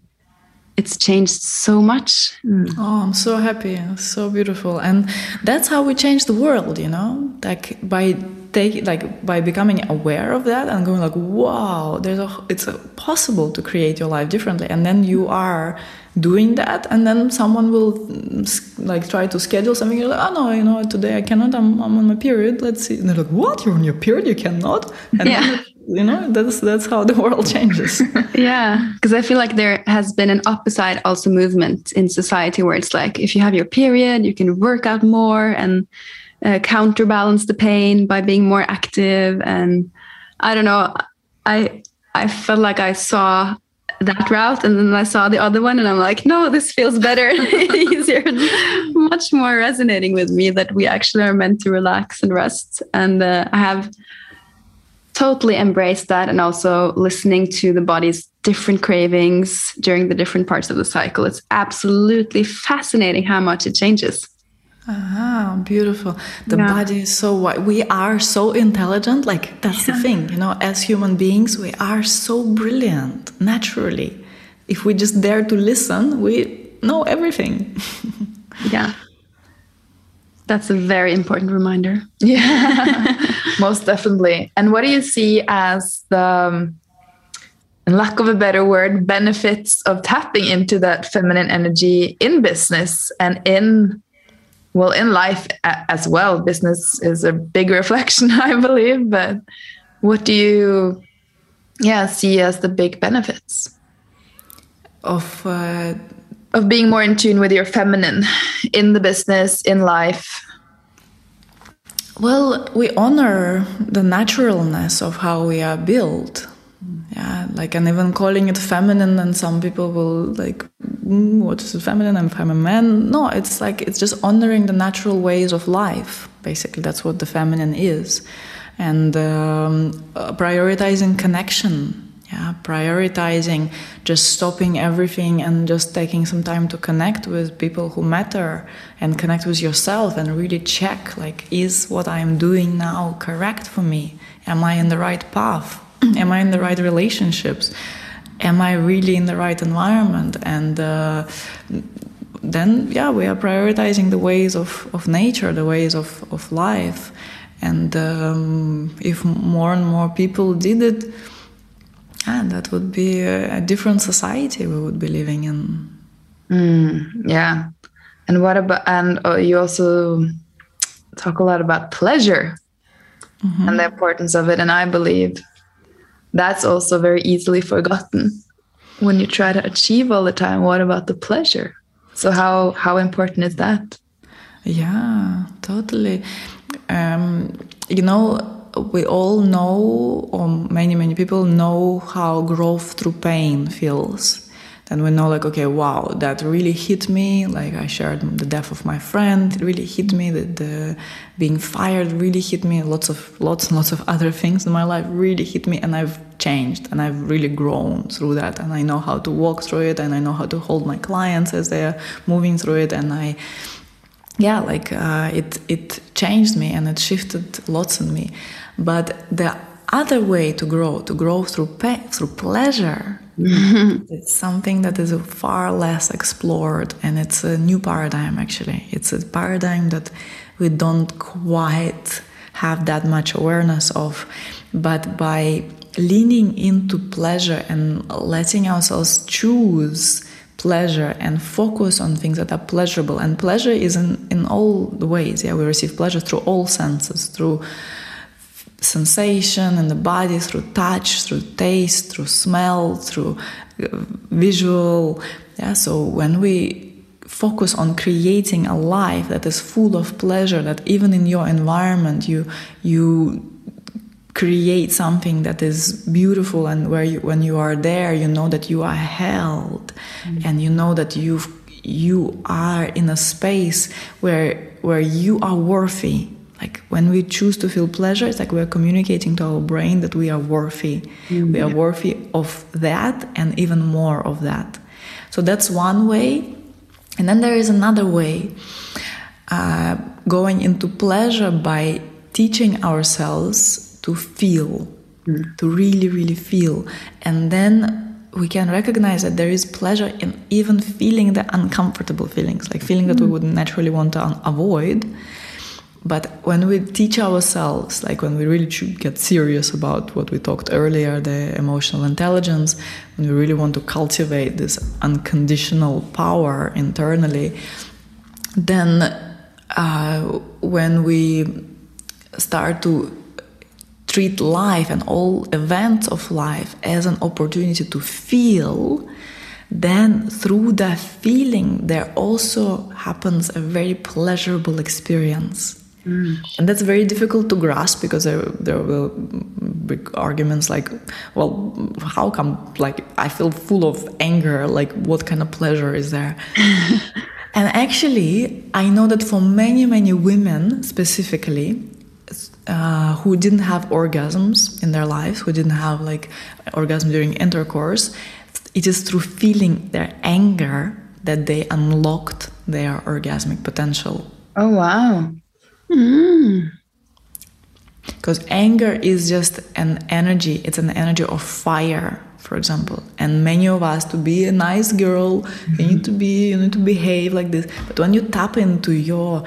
it's changed so much. Mm. Oh, I'm so happy. So beautiful. And that's how we change the world, you know? Like by take like by becoming aware of that and going like, wow, there's a it's a, possible to create your life differently. And then you are doing that and then someone will mm, like try to schedule something. You're like oh no you know today i cannot. I'm, I'm on my period. Let's see. And they're like what? You're on your period? You cannot? And yeah. then you know that's that's how the world changes. Yeah because i feel like there has been an opposite also movement in society where it's like if you have your period you can work out more and uh, counterbalance the pain by being more active and i don't know i i felt like i saw that route and then i saw the other one and i'm like no this feels better easier much more resonating with me that we actually are meant to relax and rest and uh, i have totally embraced that and also listening to the body's different cravings during the different parts of the cycle. It's absolutely fascinating how much it changes. Ah, beautiful. The yeah. body is so wide. We are so intelligent. Like, that's yeah. the thing, you know, as human beings, we are so brilliant naturally. If we just dare to listen, we know everything. yeah. That's a very important reminder. Yeah, most definitely. And what do you see as the, um, in lack of a better word, benefits of tapping into that feminine energy in business and in, well, in life as well? Business is a big reflection, I believe. But what do you, yeah, see as the big benefits of? Uh of being more in tune with your feminine in the business, in life? Well, we honor the naturalness of how we are built. Yeah, like, and even calling it feminine, and some people will like, mm, what is feminine? I'm, I'm man. No, it's like, it's just honoring the natural ways of life. Basically, that's what the feminine is. And um, uh, prioritizing connection yeah prioritizing just stopping everything and just taking some time to connect with people who matter and connect with yourself and really check like is what i am doing now correct for me am i in the right path am i in the right relationships am i really in the right environment and uh, then yeah we are prioritizing the ways of, of nature the ways of, of life and um, if more and more people did it and that would be a, different society we would be living in. Mm, yeah. And what about, and uh, you also talk a lot about pleasure and the importance of it. And I believe that's also very easily forgotten when you try to achieve all the time. What about the pleasure? So how how important is that? Yeah, totally. Um, you know, we all know, or many many people know how growth through pain feels then we know like okay wow that really hit me. Like i shared the death of my friend. It really hit me. The, the being fired really hit me. Lots of lots and lots of other things in my life really hit me. And i've changed. And i've really grown through that. And i know how to walk through it. And i know how to hold my clients as they're moving through it. And i yeah like uh, it it changed me and it shifted lots in me. But the other way to grow to grow through pain through pleasure Mm-hmm. it's something that is far less explored and it's a new paradigm actually. It's a paradigm that we don't quite have that much awareness of but by leaning into pleasure and letting ourselves choose pleasure and focus on things that are pleasurable and pleasure is in, in all the ways yeah we receive pleasure through all senses through sensation in the body through touch, through taste, through smell, through uh, visual. Yeah, so when we focus on creating a life that is full of pleasure, that even in your environment you you create something that is beautiful and where you when you are there you know that you are held mm. and you know that you you are in a space where where you are worthy when we choose to feel pleasure, it's like we're communicating to our brain that we are worthy. Mm-hmm. We are worthy of that and even more of that. So that's one way. And then there is another way uh, going into pleasure by teaching ourselves to feel, mm. to really, really feel. And then we can recognize that there is pleasure in even feeling the uncomfortable feelings, like feeling that we mm. would naturally want to un- avoid but when we teach ourselves, like when we really should get serious about what we talked earlier, the emotional intelligence, when we really want to cultivate this unconditional power internally, then uh, when we start to treat life and all events of life as an opportunity to feel, then through that feeling, there also happens a very pleasurable experience. Mm. And that's very difficult to grasp because there, there will be arguments like, well, how come, like, I feel full of anger? Like, what kind of pleasure is there? and actually, I know that for many, many women specifically, uh, who didn't have orgasms in their lives, who didn't have like orgasm during intercourse, it is through feeling their anger that they unlocked their orgasmic potential. Oh, wow. Because mm. anger is just an energy, it's an energy of fire, for example. And many of us to be a nice girl, mm-hmm. you need to be you need to behave like this. But when you tap into your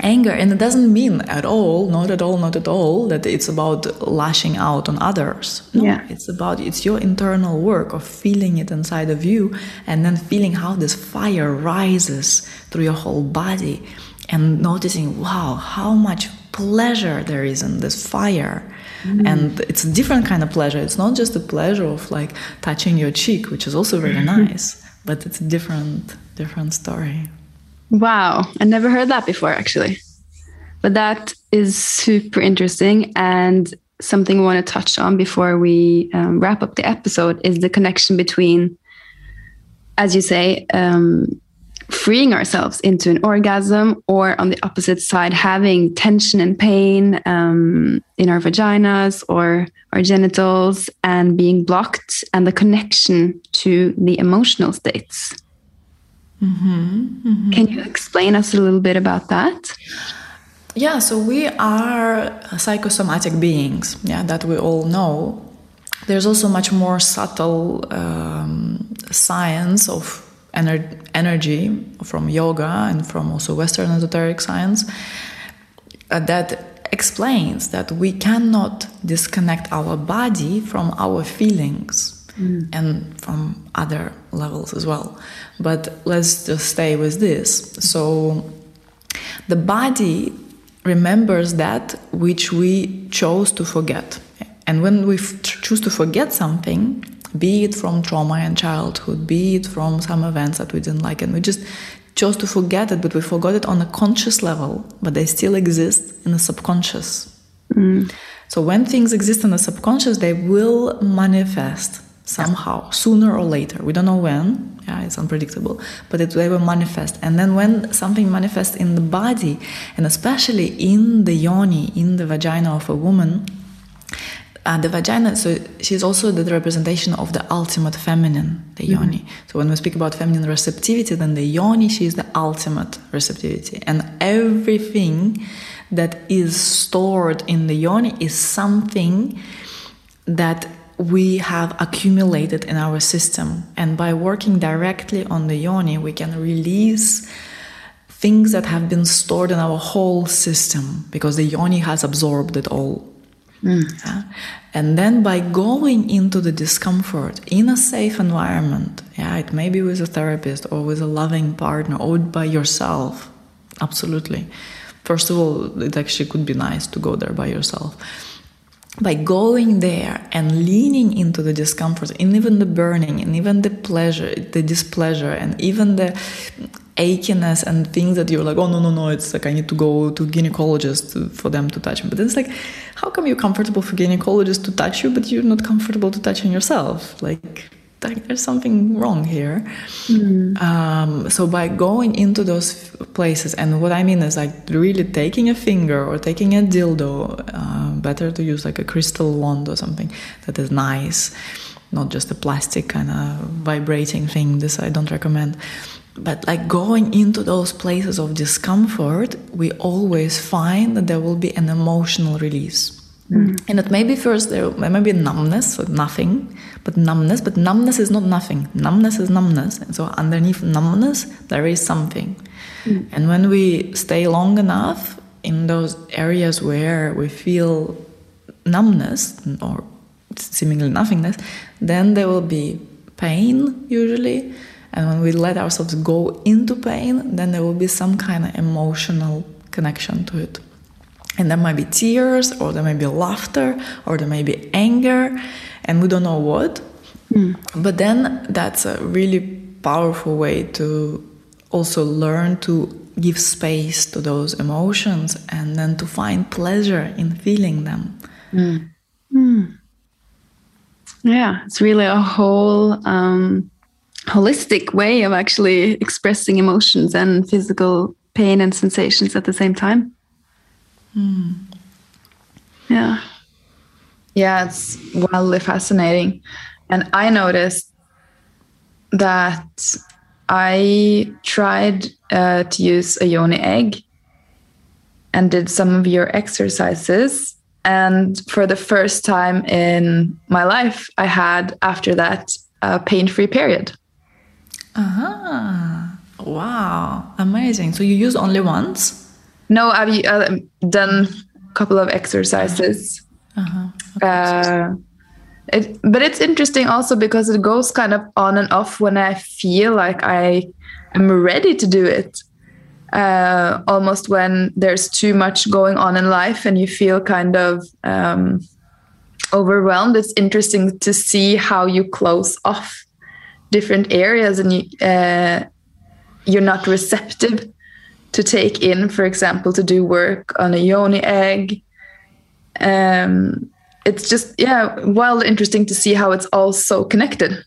anger and it doesn't mean at all not at all not at all that it's about lashing out on others no yeah. it's about it's your internal work of feeling it inside of you and then feeling how this fire rises through your whole body and noticing, wow, how much pleasure there is in this fire. Mm. And it's a different kind of pleasure. It's not just the pleasure of like touching your cheek, which is also very nice, but it's a different, different story. Wow, I never heard that before actually. But that is super interesting and something we want to touch on before we um, wrap up the episode is the connection between, as you say, um, freeing ourselves into an orgasm, or on the opposite side, having tension and pain um, in our vaginas or our genitals and being blocked, and the connection to the emotional states. Mm -hmm, mm -hmm. Can you explain us a little bit about that? Yeah, so we are psychosomatic beings, yeah, that we all know. There's also much more subtle um, science of ener energy from yoga and from also Western esoteric science uh, that explains that we cannot disconnect our body from our feelings mm. and from other levels as well. But let's just stay with this. So the body remembers that which we chose to forget. And when we f- choose to forget something, be it from trauma in childhood, be it from some events that we didn't like, and we just chose to forget it, but we forgot it on a conscious level, but they still exist in the subconscious. Mm. So when things exist in the subconscious, they will manifest somehow, sooner or later. We don't know when. Yeah, it's unpredictable, but it, they will manifest. And then when something manifests in the body, and especially in the yoni, in the vagina of a woman, uh, the vagina, so she's also the representation of the ultimate feminine, the yoni. So when we speak about feminine receptivity, then the yoni, she is the ultimate receptivity. And everything that is stored in the yoni is something that we have accumulated in our system. And by working directly on the yoni, we can release things that have been stored in our whole system because the yoni has absorbed it all. Mm. Yeah? And then by going into the discomfort in a safe environment, yeah, it may be with a therapist or with a loving partner or by yourself, absolutely. First of all, it actually could be nice to go there by yourself. By going there and leaning into the discomfort, and even the burning, and even the pleasure, the displeasure, and even the achiness and things that you're like, oh no no no, it's like I need to go to gynecologist to, for them to touch me. But then it's like, how come you're comfortable for gynecologists to touch you, but you're not comfortable to touch on yourself? Like, like there's something wrong here. Um, so by going into those f- places, and what I mean is like really taking a finger or taking a dildo, uh, better to use like a crystal wand or something that is nice, not just a plastic kind of vibrating thing. This I don't recommend. But like going into those places of discomfort, we always find that there will be an emotional release. Mm. And it may be first there may be numbness, or nothing, but numbness. But numbness is not nothing. Numbness is numbness. And so underneath numbness, there is something. Mm. And when we stay long enough in those areas where we feel numbness or seemingly nothingness, then there will be pain usually. And when we let ourselves go into pain, then there will be some kind of emotional connection to it. And there might be tears, or there may be laughter, or there may be anger, and we don't know what. Hmm. But then that's a really powerful way to also learn to give space to those emotions and then to find pleasure in feeling them. Hmm. Hmm. Yeah, it's really a whole um, holistic way of actually expressing emotions and physical pain and sensations at the same time. Yeah. Yeah, it's wildly fascinating. And I noticed that I tried uh, to use a yoni egg and did some of your exercises. And for the first time in my life, I had after that a pain free period. Ah, wow, amazing. So you use only once? No, I've uh, done a couple of exercises. Uh, it, but it's interesting also because it goes kind of on and off when I feel like I am ready to do it. Uh, almost when there's too much going on in life and you feel kind of um, overwhelmed. It's interesting to see how you close off different areas and you, uh, you're not receptive to take in, for example, to do work on a yoni egg. Um, it's just yeah, wild interesting to see how it's all so connected.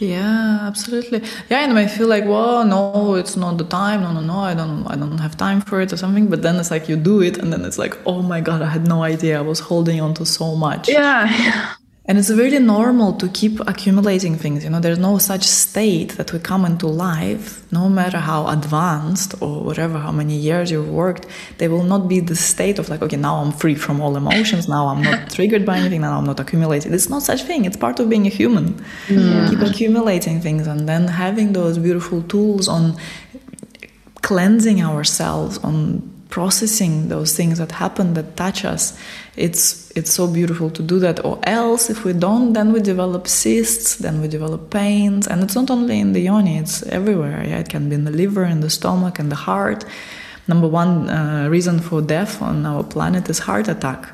Yeah, absolutely. Yeah, and I feel like, well, no, it's not the time. No, no, no, I don't, I don't have time for it or something. But then it's like you do it, and then it's like, oh my god, I had no idea. I was holding on to so much. Yeah, And it's really normal to keep accumulating things. You know, there's no such state that we come into life, no matter how advanced or whatever, how many years you've worked, they will not be the state of like, okay, now I'm free from all emotions. Now I'm not triggered by anything. Now I'm not accumulating. It's not such thing. It's part of being a human. Keep accumulating things and then having those beautiful tools on cleansing ourselves, on processing those things that happen that touch us it's it's so beautiful to do that or else if we don't then we develop cysts then we develop pains and it's not only in the yoni it's everywhere yeah it can be in the liver in the stomach and the heart number one uh, reason for death on our planet is heart attack.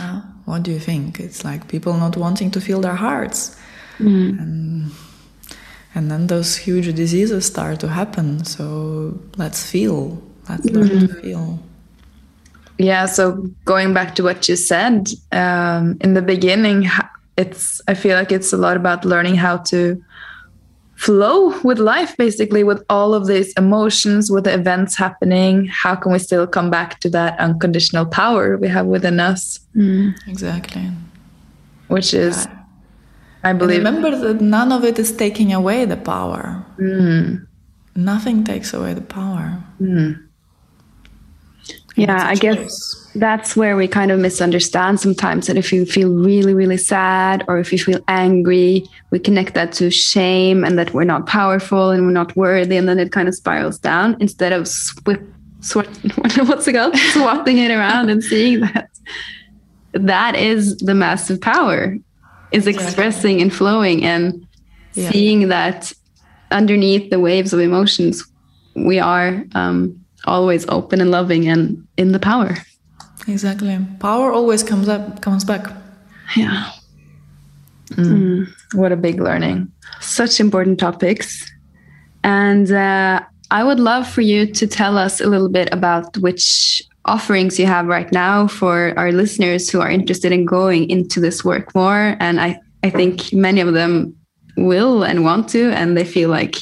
Uh, what do you think? It's like people not wanting to feel their hearts. And, and then those huge diseases start to happen. So let's feel. Let's learn to feel. Yeah, so going back to what you said um, in the beginning, it's I feel like it's a lot about learning how to flow with life, basically, with all of these emotions, with the events happening. How can we still come back to that unconditional power we have within us, mm. Exactly. which is, I And believe, remember that none of it is taking away the power. Mm. Nothing takes away the power. Mm. Yeah, I guess that's where we kind of misunderstand sometimes that if you feel really, really sad or if you feel angry, we connect that to shame and that we're not powerful and we're not worthy, and then it kind of spirals down instead of swip, swat, what's it called? Swatting it around and seeing that that is the massive power is expressing and flowing and Yeah. seeing that underneath the waves of emotions we are um, always open and loving and in the power Exactly. Power always comes up, comes back. yeah what a big learning. such important topics and uh, i would love for you to tell us a little bit about which offerings you have right now for our listeners who are interested in going into this work more and i, I think many of them will and want to and they feel like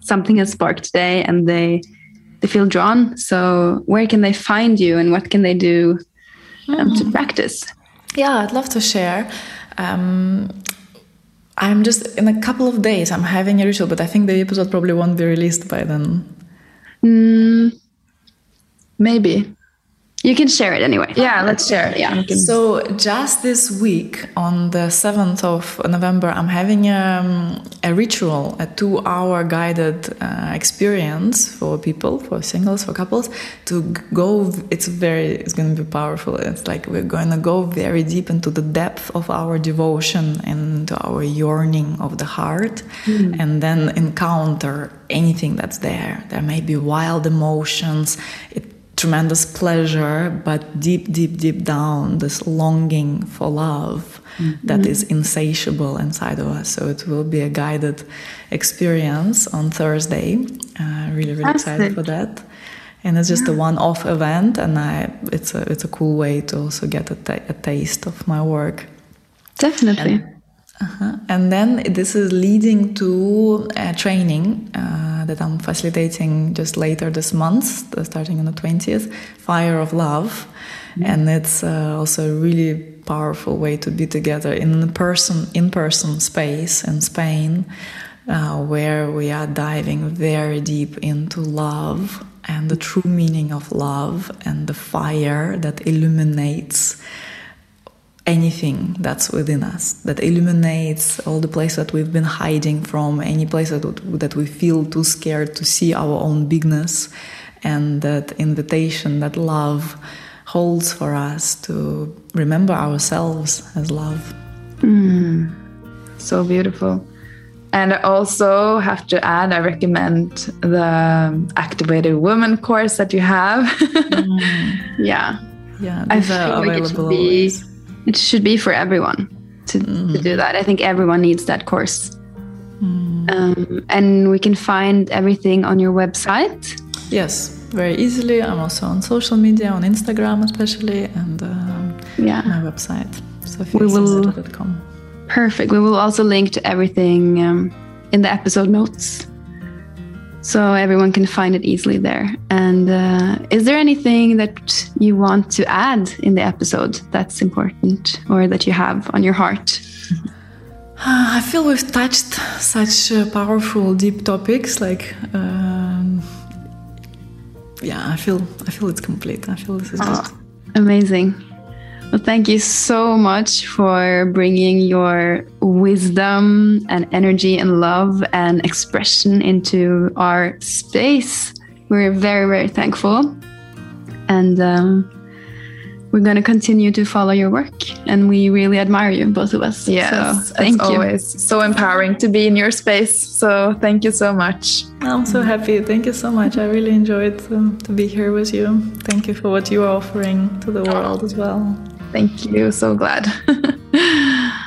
something has sparked today and they they feel drawn so where can they find you and what can they do um, to practice Yeah, I'd love to share. Um, I'm just in a couple of days. I'm having a ritual, but I think the episode probably won't be released by then. Maybe. You can share it anyway Yeah, let's share. yeah So just this week, on the seventh of November, I'm having um, a ritual, a two-hour guided uh, experience for people, for singles, for couples, to go. It's very, it's going to be powerful. It's like we're going to go very deep into the depth of our devotion and to our yearning of the heart, and then encounter anything that's there. There may be wild emotions. It tremendous pleasure, but deep, deep, deep down, this longing for love that is insatiable inside of us. So it will be a guided experience on Thursday. Uh, really, really excited for that. And it's just a one-off event, and I, it's a it's a cool way to also get a, ta- a taste of my work. definitely Uh-huh. And then this is leading to a training uh, that I'm facilitating just later this month, uh, starting on the 20th, Fire of Love. And it's uh, also a really powerful way to be together in person, in-person space in Spain, uh, where we are diving very deep into love and the true meaning of love and the fire that illuminates anything that's within us that illuminates all the places that we've been hiding from any place that, that we feel too scared to see our own bigness and that invitation that love holds for us to remember ourselves as love hmm. So beautiful. And I also have to add, I recommend the Activated Woman course that you have. Mm. yeah yeah I feel like it should available be always. It should be for everyone to, to do that. I think everyone needs that course. Um, and we can find everything on your website. yes very easily i'm also on social media on instagram especially and um, Yeah. my website We will- Perfect. We will also link to everything um, in the episode notes. So everyone can find it easily there. And uh, is there anything that you want to add in the episode that's important or that you have on your heart? Uh, I feel we've touched such uh, powerful, deep topics. Like, um, yeah, I feel I feel it's complete. I feel this is just Amazing. Well, thank you so much for bringing your wisdom and energy and love and expression into our space. We're very, very thankful. And um, we're going to continue to follow your work, and we really admire you, both of us. Yes, so, thank it's you. always so empowering to be in your space. So thank you so much. I'm so happy. Thank you so much. I really enjoyed um, to be here with you. Thank you for what you are offering to the world as well. Thank you. So glad.